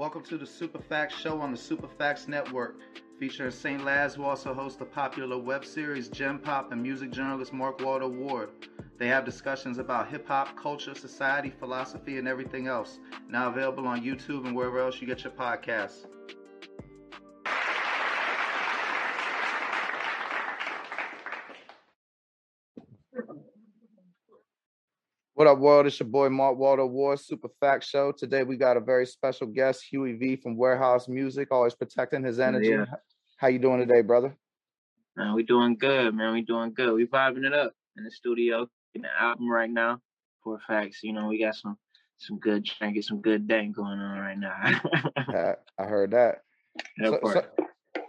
Welcome to the Superfacts Show on the Superfacts Network, featuring St. Laz, who also hosts the popular web series Gem Pop and music journalist Mark Waldo Ward. They have discussions about hip hop, culture, society, philosophy, and everything else. Now available on YouTube and wherever else you get your podcasts. What up, world? It's your boy Mark Waldo Ward, Super Fact Show. Today we got a very special guest, Huey V from Warehouse Music, always protecting his energy. Yeah. How you doing today, brother? Man, we doing good, man. We doing good. We vibing it up in the studio, in the album right now. For facts, you know, we got some some good trying to get some good dang going on right now. I, heard that. So, so,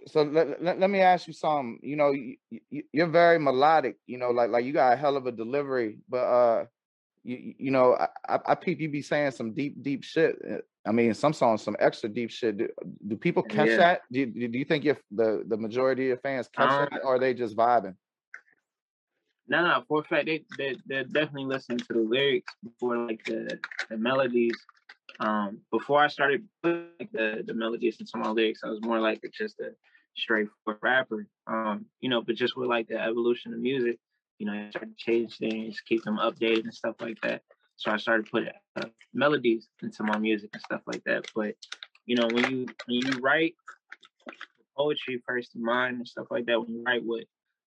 so let, let, let me ask you something. You know, you, you, you're very melodic. You know, like like you got a hell of a delivery, but uh, you you know, I I, peep you be saying some deep deep shit. Uh, I mean, some songs, some extra deep shit. Do, do people catch Yeah. that? Do you, do you think if the the majority of fans catch Um, that, or are they just vibing? No, no, for a fact, they they they're definitely listening to the lyrics before like the the melodies. Um, before I started putting like, the the melodies into my lyrics, I was more like just a straightforward rapper. Um, you know, but just with like the evolution of music, you know, I started to change things, keep them updated and stuff like that. So I started putting uh, melodies into my music and stuff like that. But you know, when you when you write poetry first in mind and stuff like that, when you write with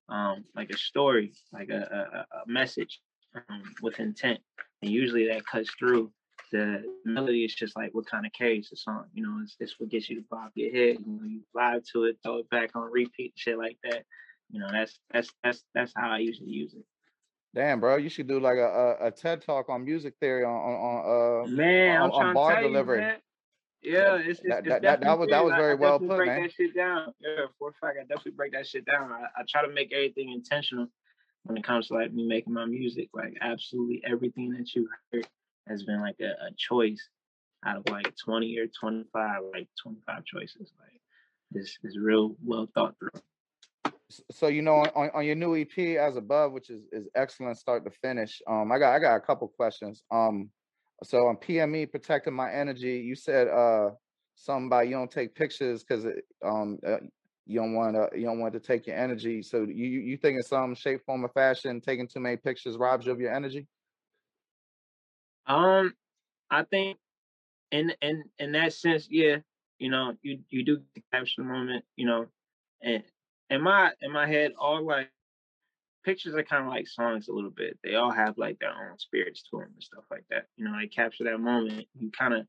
um, like a story, like a, a, a message um, with intent. And usually that cuts through. The melody is just like what kind of carries the song. You know, it's, it's what gets you to bob your head. You know, you vibe to it, throw it back on repeat, shit like that. You know, that's that's that's that's how I usually use it. Damn, bro, you should do like a, a, a TED talk on music theory on on, on uh Man, on- I'm on bar delivery. you. Yeah, it's, it's, that- it's that- that- that was- that was serious. I- very I well put, break man. that shit down. Yeah, for a fact, I definitely break that shit down. I, I try to make everything intentional when it comes to like me making my music. Like absolutely everything that you heard has been like a, a choice out of like 20 or 25, like 25 choices. Like this is real well thought through. So you know on, on your new EP as above, which is is excellent start to finish. Um, I got I got a couple questions. Um, so on PME protecting my energy, you said uh something about you don't take pictures because um uh, you don't want to you don't want to take your energy. So you you you think in some shape, form, or fashion, taking too many pictures robs you of your energy? Um, I think in in in that sense, yeah, you know, you you do capture the moment, you know, and in my in my head, all like pictures are kind of like songs a little bit. They all have like their own spirits to them and stuff like that. You know, they capture that moment. You kind of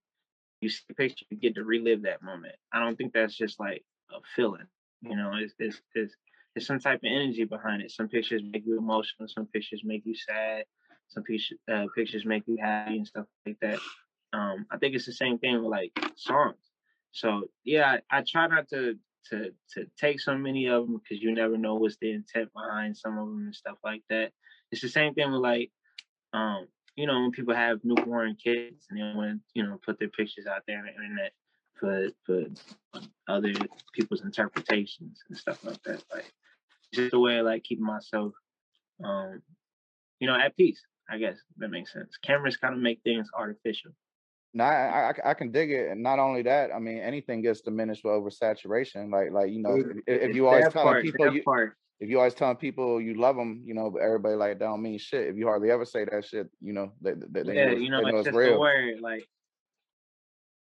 you see the picture, you get to relive that moment. I don't think that's just like a feeling. You know, it's it's it's, it's some type of energy behind it. Some pictures make you emotional. Some pictures make you sad. Some pictures uh, pictures make you happy and stuff like that. Um, I think it's the same thing with like songs. So yeah, I, I try not to to to take so many of them because you never know what's the intent behind some of them and stuff like that. It's the same thing with like um, you know, when people have newborn kids and they want to, you know, put their pictures out there on the internet for for other people's interpretations and stuff like that. Like just a way of like keeping myself um, you know, at peace. I guess that makes sense. Cameras kind of make things artificial. No, I, I I- can dig it, and not only that, I mean anything gets diminished with oversaturation. Like like you know, if, if you always telling part, people you part. if you always telling people you love them, you know, but everybody like that don't mean shit. If you hardly ever say that shit, you know, they they, they yeah, know, you know, they know it's it's just real. word. Like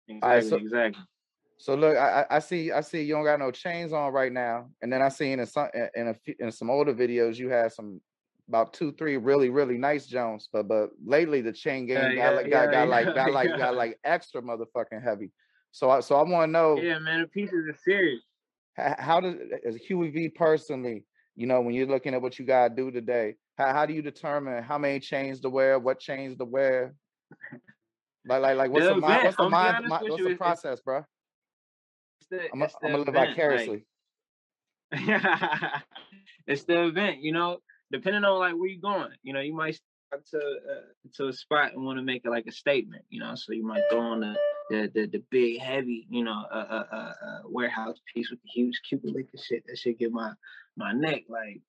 right, exactly, so exactly. so look, I I I see I see you don't got no chains on right now, and then I seen in some in a in some older videos you had some about two three really really nice Jones, but but lately the chain Yeah, game got yeah, like got yeah, got like got like got like extra motherfucking heavy. So I so I want to know. Yeah, man, the pieces are serious. h- how does as Huey V personally, you know, when you're looking at what you gotta do today, how how do you determine how many chains to wear, what chains to wear? Like like like what's The the mind, what's the mind, honest mi- with what's you, the process, bro? the I'm gonna it's I'm gonna live event. Like vicariously. it's the event, you know. Depending on like where you're going, you know, you might to uh, to a spot and want to make it like a statement, you know. So you might go on the the the, the big heavy, you know, uh, uh, uh, uh, warehouse piece with the huge link and shit. That should give my my neck like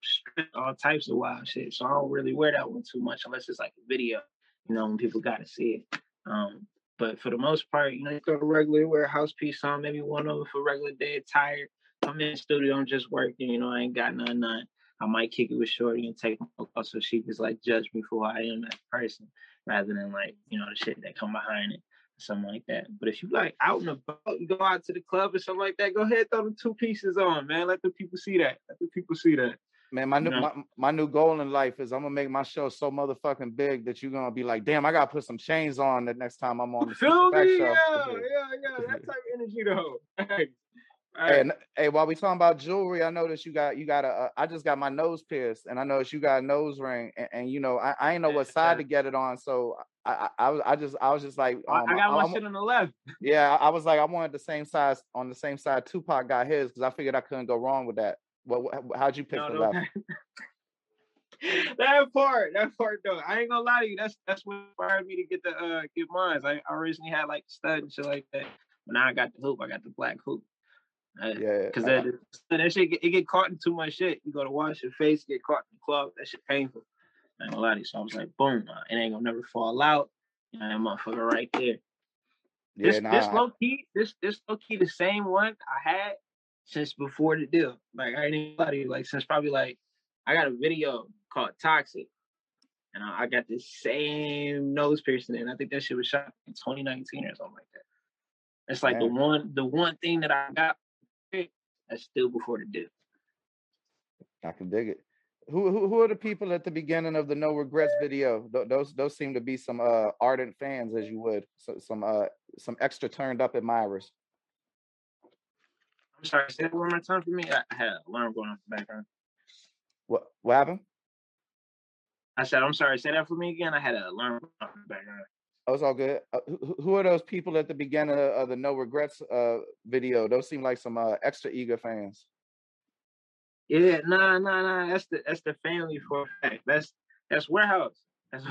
all types of wild shit. So I don't really wear that one too much unless it's like a video, you know, when people got to see it. Um, But for the most part, you know, you throw a regular warehouse piece on, maybe one of them for regular day attire. I'm in the studio, I'm just working, you know, I ain't got none, none. I might kick it with Shorty and take my call so she just like judge me for who I am as a person rather than like, you know, the shit that come behind it something like that. But if you like out and about, you go out to the club or something like that, go ahead throw the two pieces on, man. Let the people see that. Let the people see that. Man, my new my, my new goal in life is I'm gonna make my show so motherfucking big that you're gonna be like, damn, I gotta put some chains on the next time I'm on the Feel me? show. Yeah, yeah, yeah. That type of energy though. Hey, and, hey, while we talking about jewelry, I noticed you got you got a. Uh, I just got my nose pierced, and I noticed you got a nose ring, and, and you know I, I ain't know what side to get it on, so I I, was I just I was just like um, I got my shit on the left. Yeah, I was like I wanted the same size on the same side Tupac got his because I figured I couldn't go wrong with that. What, what how'd you pick no, the no, left? that part, that part though. I ain't gonna lie to you. That's that's what inspired me to get the uh get mine. I, I originally had like stud and shit like that, but now I got the hoop. I got the black hoop. Yeah, because that, that shit it get caught in too much shit. You go to wash your face, get caught in the club. That shit painful. I ain't gonna lie to you. So I was like, boom, uh, it ain't gonna never fall out. You know, that motherfucker right there. Yeah, this nah, this low key, this this low key the same one I had since before the deal. Like I ain't lie to you, like since probably like I got a video called Toxic. And I, I got this same nose piercing and I think that shit was shot in 2019 or something like that. It's like the one the one thing that I got that's still before the deal. I can dig it. Who, who who are the people at the beginning of the No Regrets video? those those seem to be some uh ardent fans, as you would, so, some uh some extra turned up admirers. I'm sorry, say that one more time for me. I had an alarm going off the background. What what happened? I said, I'm sorry, say that for me again. I had an alarm going off the background. Oh, it's all good. Uh, who, who, are those people at the beginning of, the No Regrets uh video? Those seem like some uh extra eager fans. Yeah, nah, nah, nah. That's the that's the family for a fact. That's that's warehouse. That's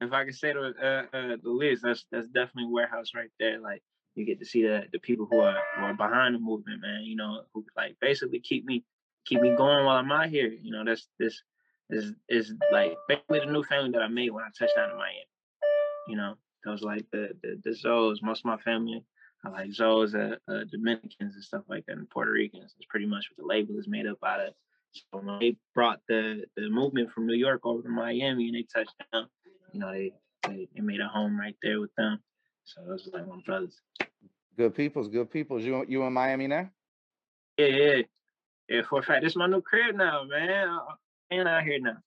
if I can say the uh, uh, the list. That's that's definitely warehouse right there. Like you get to see the the people who are who are behind the movement, man. You know, who like basically keep me keep me going while I'm out here. You know, that's this is is like basically the new family that I made when I touched down in Miami. You know, those like the the, the Zoes. Most of my family I like Zoes, uh, uh, Dominicans and stuff like that, and Puerto Ricans. It's pretty much what the label is made up out of. So when they brought the the movement from New York over to Miami and they touched down, you know, they they, they made a home right there with them. So those are like my brothers. Good peoples, good peoples. You you in Miami now? Yeah, yeah, yeah. For a fact, this is my new crib now, man. And I'm out here now.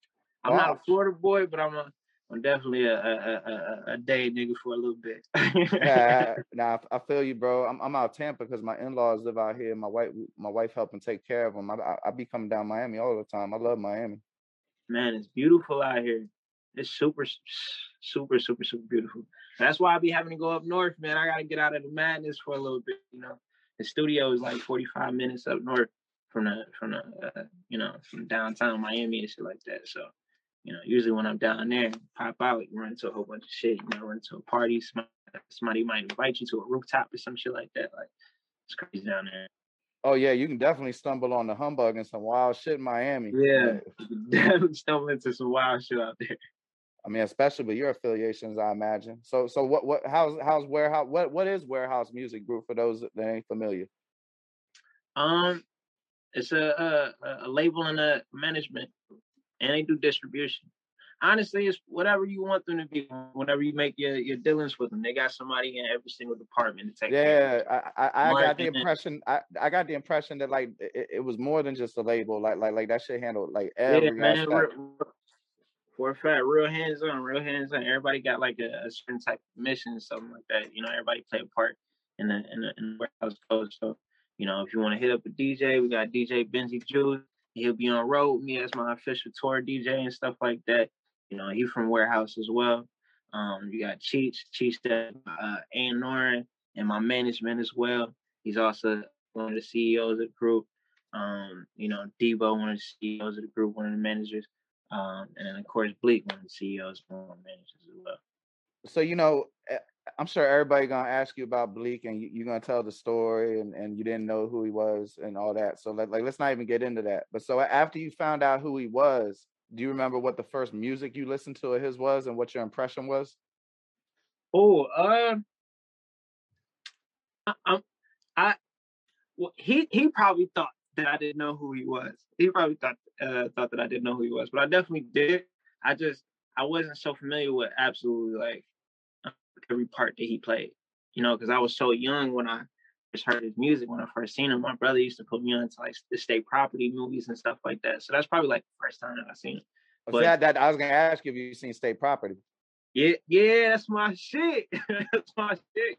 I'm wow. not a Florida boy, but I'm a I'm definitely a a, a, a day nigga for a little bit. yeah, nah, I feel you, bro. I'm I'm out of Tampa because my in-laws live out here. My wife my wife helping take care of them. I, I, I be coming down Miami all the time. I love Miami. Man, it's beautiful out here. It's super, super, super, super beautiful. That's why I be having to go up north, man. I gotta get out of the madness for a little bit. You know, the studio is like 45 minutes up north from the from the uh, you know from downtown Miami and shit like that. So you know, usually when I'm down there, pop out, run into a whole bunch of shit. You know, run into a party, somebody, somebody might invite you to a rooftop or some shit like that. Like it's crazy down there. Oh yeah, you can definitely stumble on the humbug and some wild shit in Miami. Yeah, definitely stumble into some wild shit out there. I mean, especially with your affiliations, I imagine. So, so what, what, how's, how's warehouse? What, what is Warehouse Music Group for those that ain't familiar? Um, it's a, a, a label and a management and they do distribution. Honestly, it's whatever you want them to be. Whenever you make your, your dealings with them, they got somebody in every single department to take. Care Yeah, I, I, I got the impression. I, I got the impression that like it, it, was more than just a label. Like like like that shit handled like every yeah, man. For a fact, real hands on, real hands on. Everybody got like a, a certain type of mission, something like that. You know, everybody play a part in the in the, in the warehouse code. So, you know, if you want to hit up a DJ, we got DJ Benzie Juice. He'll be on road me as my official tour DJ and stuff like that. You know, he from Warehouse as well. Um, you got Cheech, Cheech, uh, Ann and my management as well. He's also one of the CEOs of the group. Um, you know, Debo, one of the CEOs of the group, one of the managers. Um, and then of course Bleek, one of the CEOs, one of the managers as well. So you know, eh, I'm sure everybody gonna ask you about Bleek, and you, are gonna tell the story, and, and you didn't know who he was and all that. So like, like, let's not even get into that. But so after you found out who he was, do you remember what the first music you listened to of his was, and what your impression was? Oh, uh, I, I, I, well, he he probably thought that I didn't know who he was. He probably thought uh, thought that I didn't know who he was, but I definitely did. I just I wasn't so familiar with absolutely like every part that he played, you know, because I was so young when I first heard his music. When I first seen him, my brother used to put me on to like the state property movies and stuff like that. So that's probably like the first time that I seen him. But, yeah, that I was gonna ask you if you seen state property. Yeah, yeah, that's my shit. that's my shit.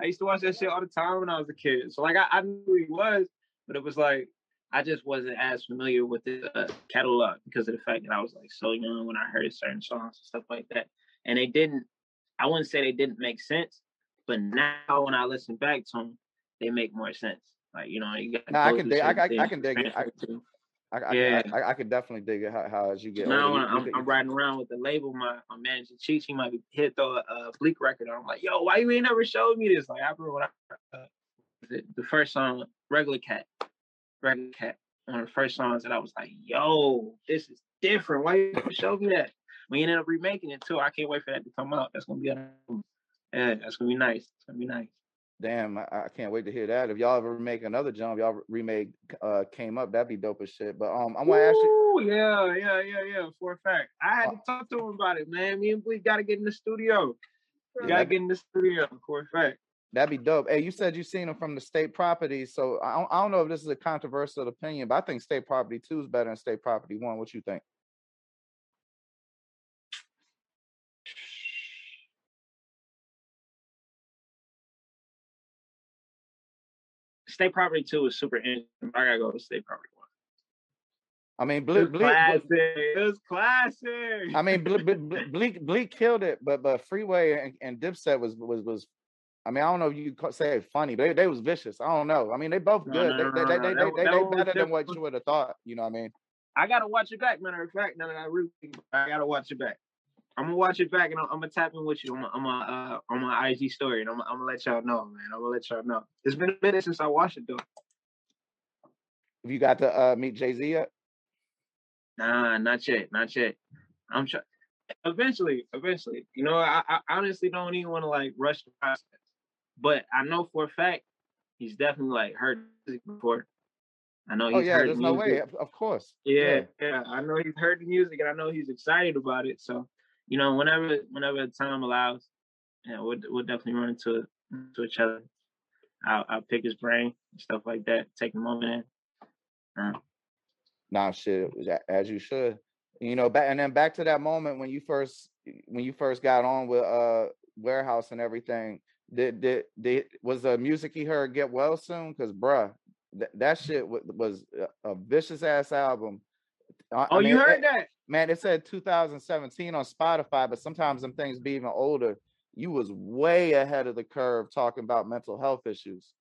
I used to watch that shit all the time when I was a kid. So like I, I knew who he was, but it was like I just wasn't as familiar with the uh, catalog because of the fact that I was like so young when I heard certain songs and stuff like that. And they didn't, I wouldn't say they didn't make sense, but now when I listen back to them, they make more sense. Like you know, you got. No, I can dig. I, I, I, can dig it. I, I, yeah, I, I, I, could definitely dig it how, how as you get. Now older, I'm, I'm, riding around with the label. My my manager Cheech, he might be hit throw a, a Bleek record. I'm like, yo, why you ain't never showed me this? Like I remember when I uh, the, the first song, Regular Cat, Regular Cat, one of the first songs that I was like, yo, this is different. Why you never showed me that? We ended up remaking it too. I can't wait for that to come out. That's gonna be a, yeah, that's gonna be nice. It's gonna be nice. Damn, I, I, can't wait to hear that. If y'all ever make another jump, y'all remake uh came up, that'd be dope as shit. But um, I'm gonna ask you. Yeah, yeah, yeah, yeah. For a fact, I had uh, to talk to him about it, man. Me and Bleek got to get in the studio. We gotta get in the studio for a fact. That'd be dope. Hey, you said you seen them from the state property, so I don't, I don't know if this is a controversial opinion, but I think state property two is better than state property one. What you think? State Property Two is super interesting. I gotta go to State Property One. I mean, Bleek, Bleek, classic. It was classic. I mean, Bleek, Bleek, Bleek killed it, but but Freeway and, and Dipset was was was. I mean, I don't know if you say funny, but they, they was vicious. I don't know. I mean, they both good. No, no, they, no, they, they, they, they, they, they better than what you would have thought. You know what I mean? I gotta watch it back. Matter of fact, no, no, I really, I gotta watch it back. I'm gonna watch it back and I'm, I'm gonna tap in with you on my on my, uh, on my IG story and I'm, I'm, gonna let y'all know, man. I'm gonna let y'all know. It's been a minute since I watched it though. Have you got to uh, meet Jay Z yet? Nah, not yet, not yet. I'm trying. Eventually, eventually. You know, I, I honestly don't even want to like rush the process, but I know for a fact he's definitely like heard music before. I know oh, he's oh, yeah, heard there's music. no way, of course. Yeah, yeah, yeah, I know he's heard the music and I know he's excited about it. So you know, whenever whenever time allows, yeah, we'll we'll definitely run into into each other. I'll I'll pick his brain and stuff like that. Take a moment in. Uh, nah, shit, as you should. You know, back and then back to that moment when you first when you first got on with uh warehouse and everything. Did did did was the music he heard get well soon? Cause bruh, th- that shit w- was a vicious ass album. I, oh, I mean, you heard it, that? man, it said 2017 on Spotify, but sometimes them things be even older. You was way ahead of the curve talking about mental health issues,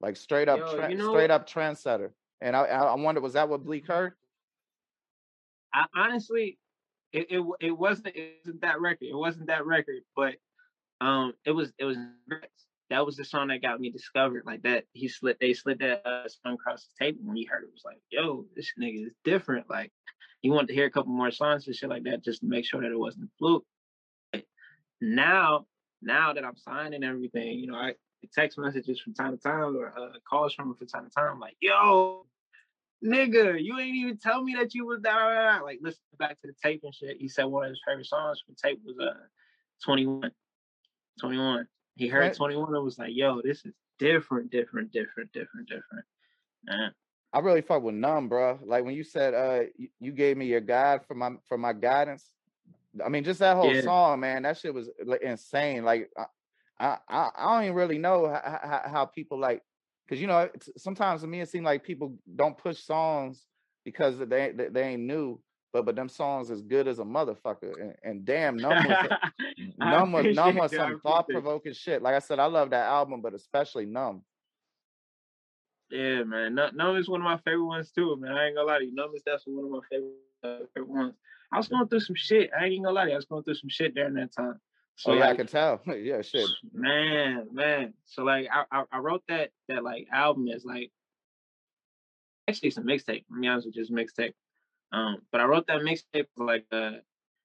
like straight up, Yo, you know, straight up trendsetter. And I, I wonder, was that what Bleek heard? I honestly, it, it it wasn't it wasn't that record. It wasn't that record, but um, it was it was that was the song that got me discovered. Like that, he slid they slid that uh, song across the table when he heard it. was like, yo, this nigga is different. Like he wanted to hear a couple more songs and shit like that just to make sure that it wasn't a fluke. Now, now that I'm signed and everything, you know, I text messages from time to time or uh, calls from him from time to time, like, yo, nigga, you ain't even tell me that you was that. Like, listen back to the tape and shit. He said one of his favorite songs from tape was uh 21. 21. He heard right. 21 and was like, yo, this is different, different, different, different, different. Man. I really fuck with numb, bro. Like when you said uh you, you gave me your guide for my for my guidance. I mean, just that whole yeah. song, man. That shit was like, insane. Like I, I I don't even really know how, how, how people like because you know sometimes to me it seems like people don't push songs because they they, they ain't new. But but them songs as good as a motherfucker. And, and damn, numb was numb was, numb was some thought provoking shit. Like I said, I love that album, but especially numb. Yeah, man. Numb is one of my favorite ones too, man. I ain't gonna lie to you. Numb is definitely one of my favorite, uh, favorite ones. I was going through some shit. I ain't gonna lie to you. I was going through some shit during that time. So oh yeah, like, I can tell. yeah, shit. Man, man. So like, I, I, I wrote that that like album is like actually it's a mixtape. To be honest with you, just mixtape. Um, but I wrote that mixtape like uh,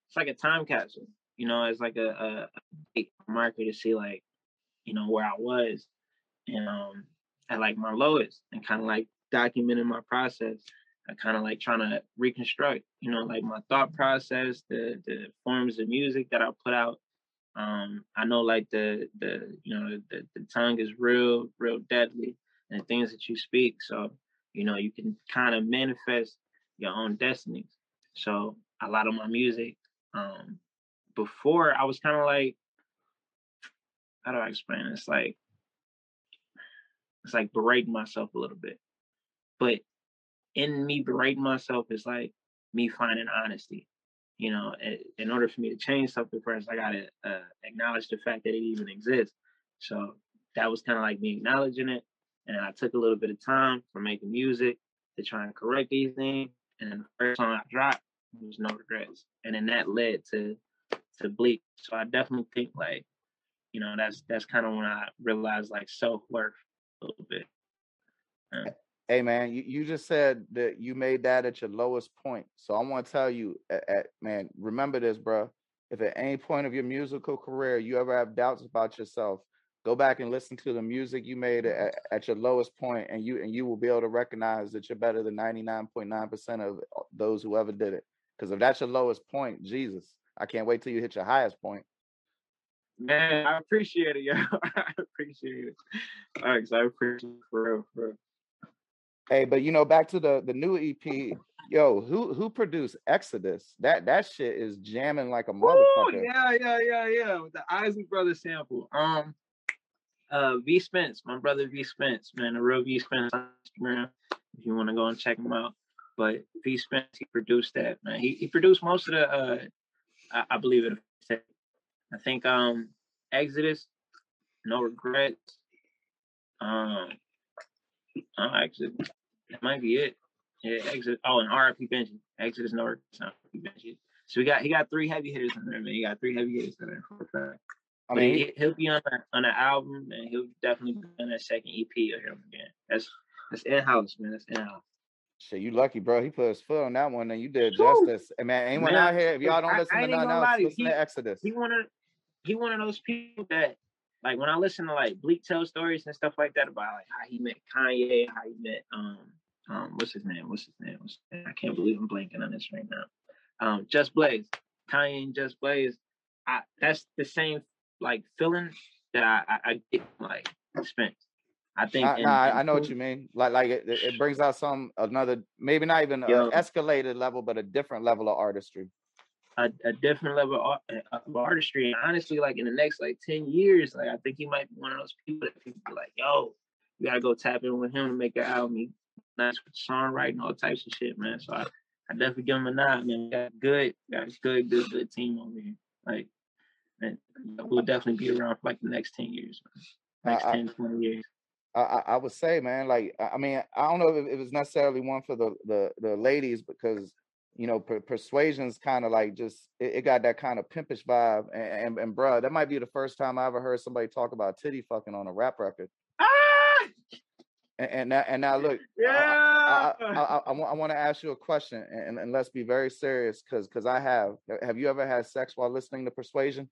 it's like a time capsule. you know, it's like a, a marker to see like, you know, where I was and um at like my lowest and kind of like documenting my process. I kind of like trying to reconstruct, you know, like my thought process, the the forms of music that I put out. Um, I know like the the you know the, the tongue is real, real deadly, and the things that you speak. So you know you can kind of manifest your own destinies. So a lot of my music, um, before I was kind of like, how do I explain this? Like it's like berating myself a little bit. But in me berating myself is like me finding honesty. You know, in order for me to change something first, I gotta uh, acknowledge the fact that it even exists. So that was kind of like me acknowledging it, and I took a little bit of time for making music to try and correct these things. And the first song I dropped was No Regrets, and then that led to to Bleek. So I definitely think like, you know, that's that's kind of when I realized like self worth a little bit. Yeah. Hey man, you, you just said that you made that at your lowest point. So I want to tell you, at, at, man, remember this, bro. If at any point of your musical career you ever have doubts about yourself, go back and listen to the music you made at, at your lowest point, and you and you will be able to recognize that you're better than 99.9% of those who ever did it. Because if that's your lowest point, Jesus, I can't wait till you hit your highest point. Man, I appreciate it, yo. I appreciate it. Thanks. I appreciate it for real, for real. Hey, but you know, back to the the new EP. Yo, who who produced Exodus? That that shit is jamming like a motherfucker. Ooh, yeah, yeah, yeah, yeah. With the isaac Brothers sample. Um, uh, V Spence, my brother V Spence, man, a real V Spence on Instagram. If you want to go and check him out, but V Spence, he produced that man. He he produced most of the. uh I, I believe it. I think um Exodus, No Regrets. Um, uh, actually, that might be it. Yeah, Exodus. Oh, and RIP Benji. Exodus, No Regrets. So we got he got three heavy hitters in there, man. He got three heavy hitters in there. I mean, he, he'll be on the, on the album, and he'll definitely be on that second EP. You'll hear him again. That's that's in house, man. That's in house. Shit, you lucky, bro. He put his foot on that one, and you did justice. And man, anyone man, out here, if y'all don't listen I, I to nothing else, listen he, to Exodus. He wanted he one of those people that like when I listen to like Bleek tell stories and stuff like that about like how he met Kanye, how he met um um what's his name? What's his name? What's his name? I can't believe I'm blanking on this right now. Um Just Blaze. Kanye and Just Blaze. I that's the same like feeling that I I, I get like spent. I think. Nah, nah I know what you mean. Like, like it, it brings out some another, maybe not even an escalated level, but a different level of artistry a, a different level of, uh, of, artistry. And honestly, like in the next like 10 years, like I think he might be one of those people that people be like, yo, you gotta go tap in with him to make an album. He nice songwriting, all types of shit, man. So I, I definitely give him a nod, man. We got good, got a good, good, good team over here. Like, man, we'll definitely be around for like the next 10 years, man. Next uh, 10, 20 years. I, I would say, man, like I mean, I don't know if it was necessarily one for the the, the ladies because you know, per- persuasion's kind of like just it, it, got that kind of pimpish vibe. And, and, and bruh, that might be the first time I ever heard somebody talk about titty fucking on a rap record. Ah! And, and now, and now look, yeah, I, I, I, I, I want to ask you a question, and, and let's be very serious, because because I have. Have you ever had sex while listening to Persuasion?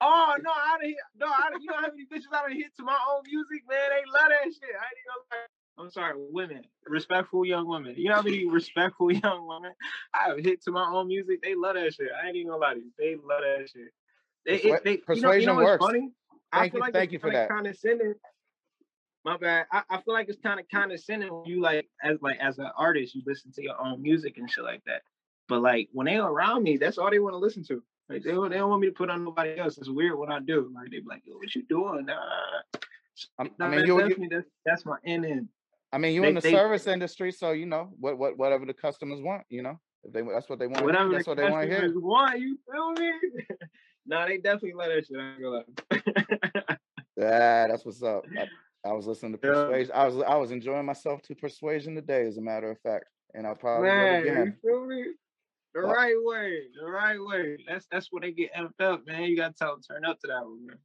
Oh no, I didn't. No, I, don't you know how many bitches I done hit to my own music, man. They love that shit. I ain't gonna lie. I'm sorry, women, respectful young women. You know how many respectful young women I've hit to my own music? They love that shit. I ain't even gonna lie to you. They love that shit. They, Persua- it, they persuasion you know, you know works. Funny? Thank I feel you, like thank you for that. Condescending. My bad. I, I feel like it's kind of condescending when you like as like as an artist, you listen to your own music and shit like that. But like when they're around me, that's all they want to listen to. Like they, they don't want me to put on nobody else. It's weird what I do. Like they be like, Yo, what you doing? Nah. I mean, you, you, that's, that's my end end. I mean, you in the they, service industry, so you know what what whatever the customers want, you know, if they that's what they want. Whatever that's the what they want to hear. Want you feel me? nah, they definitely let that shit. I go Yeah, that's what's up. I, I was listening to Persuasion. Yeah. I was I was enjoying myself to Persuasion today, as a matter of fact, and I'll probably man, you feel me? The right way, the right way. That's that's what they get amped up, man. You gotta tell them turn up to that one, man.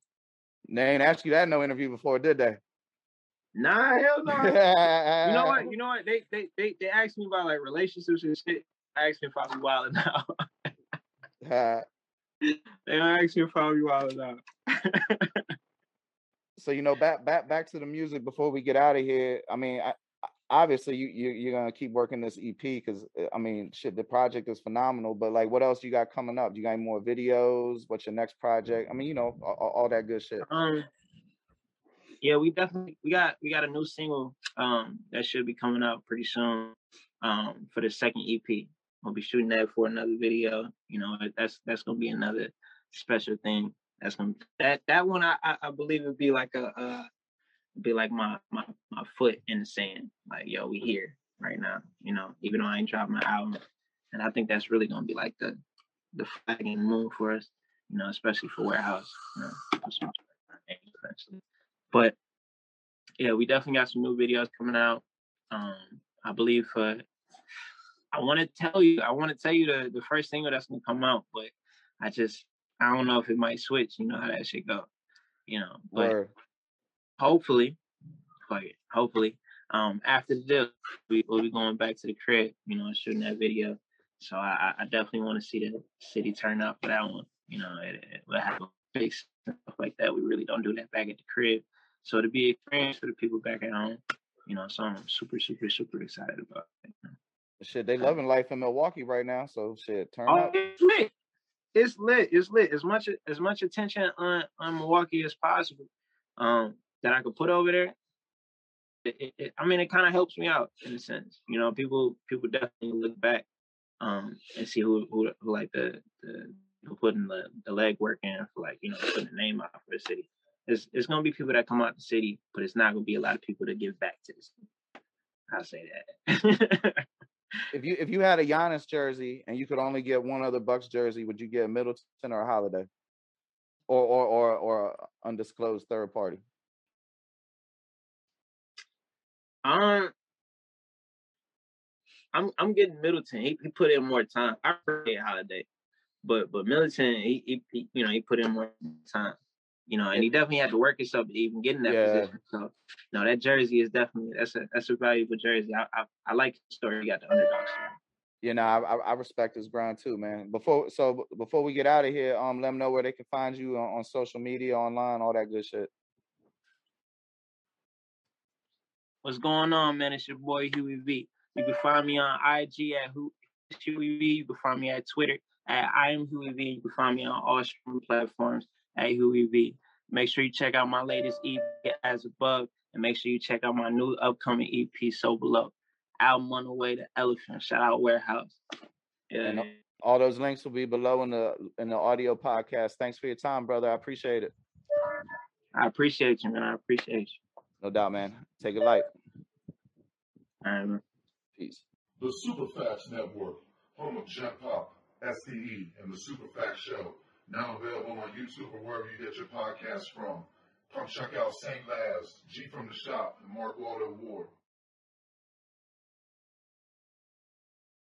They ain't asked you that no interview before, did they? Nah, hell no. you know what? You know what? They they they they asked me about like relationships and shit. I asked me if I was wild now. they don't ask you if I'm wild out. so you know, back back back to the music before we get out of here. I mean, I, obviously you, you you're gonna keep working this EP because uh, I mean, shit, the project is phenomenal. But like, what else you got coming up? You got any more videos? What's your next project? I mean, you know, all, all that good shit. Um, yeah, we definitely we got we got a new single um that should be coming out pretty soon um for the second EP. We'll be shooting that for another video. You know, that's that's gonna be another special thing. That's gonna that that one I I, I believe would be like a uh be like my my my foot in the sand. Like yo, we here right now. You know, even though I ain't dropped my album, and I think that's really gonna be like the the flagging move for us. You know, especially for warehouse. You know, but yeah, we definitely got some new videos coming out. Um, I believe uh, I want to tell you, I want to tell you the the first single that's gonna come out, but I just I don't know if it might switch. You know how that shit go. You know, but Word. Hopefully, like hopefully, um, after the deal, we will be going back to the crib. You know, shooting that video. So I, I definitely want to see the city turn up for that one. You know, it, it will have a big stuff like that. We really don't do that back at the crib. So to be experience for the people back at home, you know, so I'm super, super, super excited about it. Shit, they loving life in Milwaukee right now. So shit, turn oh, up. It's lit. It's lit. It's lit. As much as much attention on on Milwaukee as possible, um, that I could put over there. It, it, I mean, it kind of helps me out in a sense. You know, people people definitely look back, um, and see who who, who like the the who putting the the leg work in for like you know putting the name out for the city it's, it's to be people that come out the city, but it's not to be a lot of people that give back to the city. I'll say that. if you if you had a Giannis jersey and you could only get one other Bucks jersey, would you get Middleton or a Holiday, or or or or undisclosed third party? Um, I'm I'm getting Middleton. He, he put in more time. I prefer Holiday, but but Middleton, he, he, he you know he put in more time you know, and he definitely had to work himself to even get in that yeah. position. So, no, that jersey is definitely that's a that's a valuable jersey. I I, I like the story. He got the underdog story. You know, I, I respect his grind too, man. Before so before we get out of here, um, let them know where they can find you on, on social media, online, all that good shit. What's going on, man? It's your boy Huey V. You can find me on IG at Huey V. You can find me at Twitter at I am Huey V. You can find me on all streaming platforms at Huey V. Make sure you check out my latest EP as above, and make sure you check out my new upcoming EP so below. Album on the way to Elephant. Shout out Warehouse. Yeah. And all those links will be below in the in the audio podcast. Thanks for your time, brother. I appreciate it. I appreciate you, man. I appreciate you. No doubt, man. Take it light. All right, man. Peace. The Superfacts Network, home of Gen Pop, STE, and the Superfacts Show now available on YouTube or wherever you get your podcasts from. Come check out St. Laz, G from the Shop, and Mark Waldo Ward.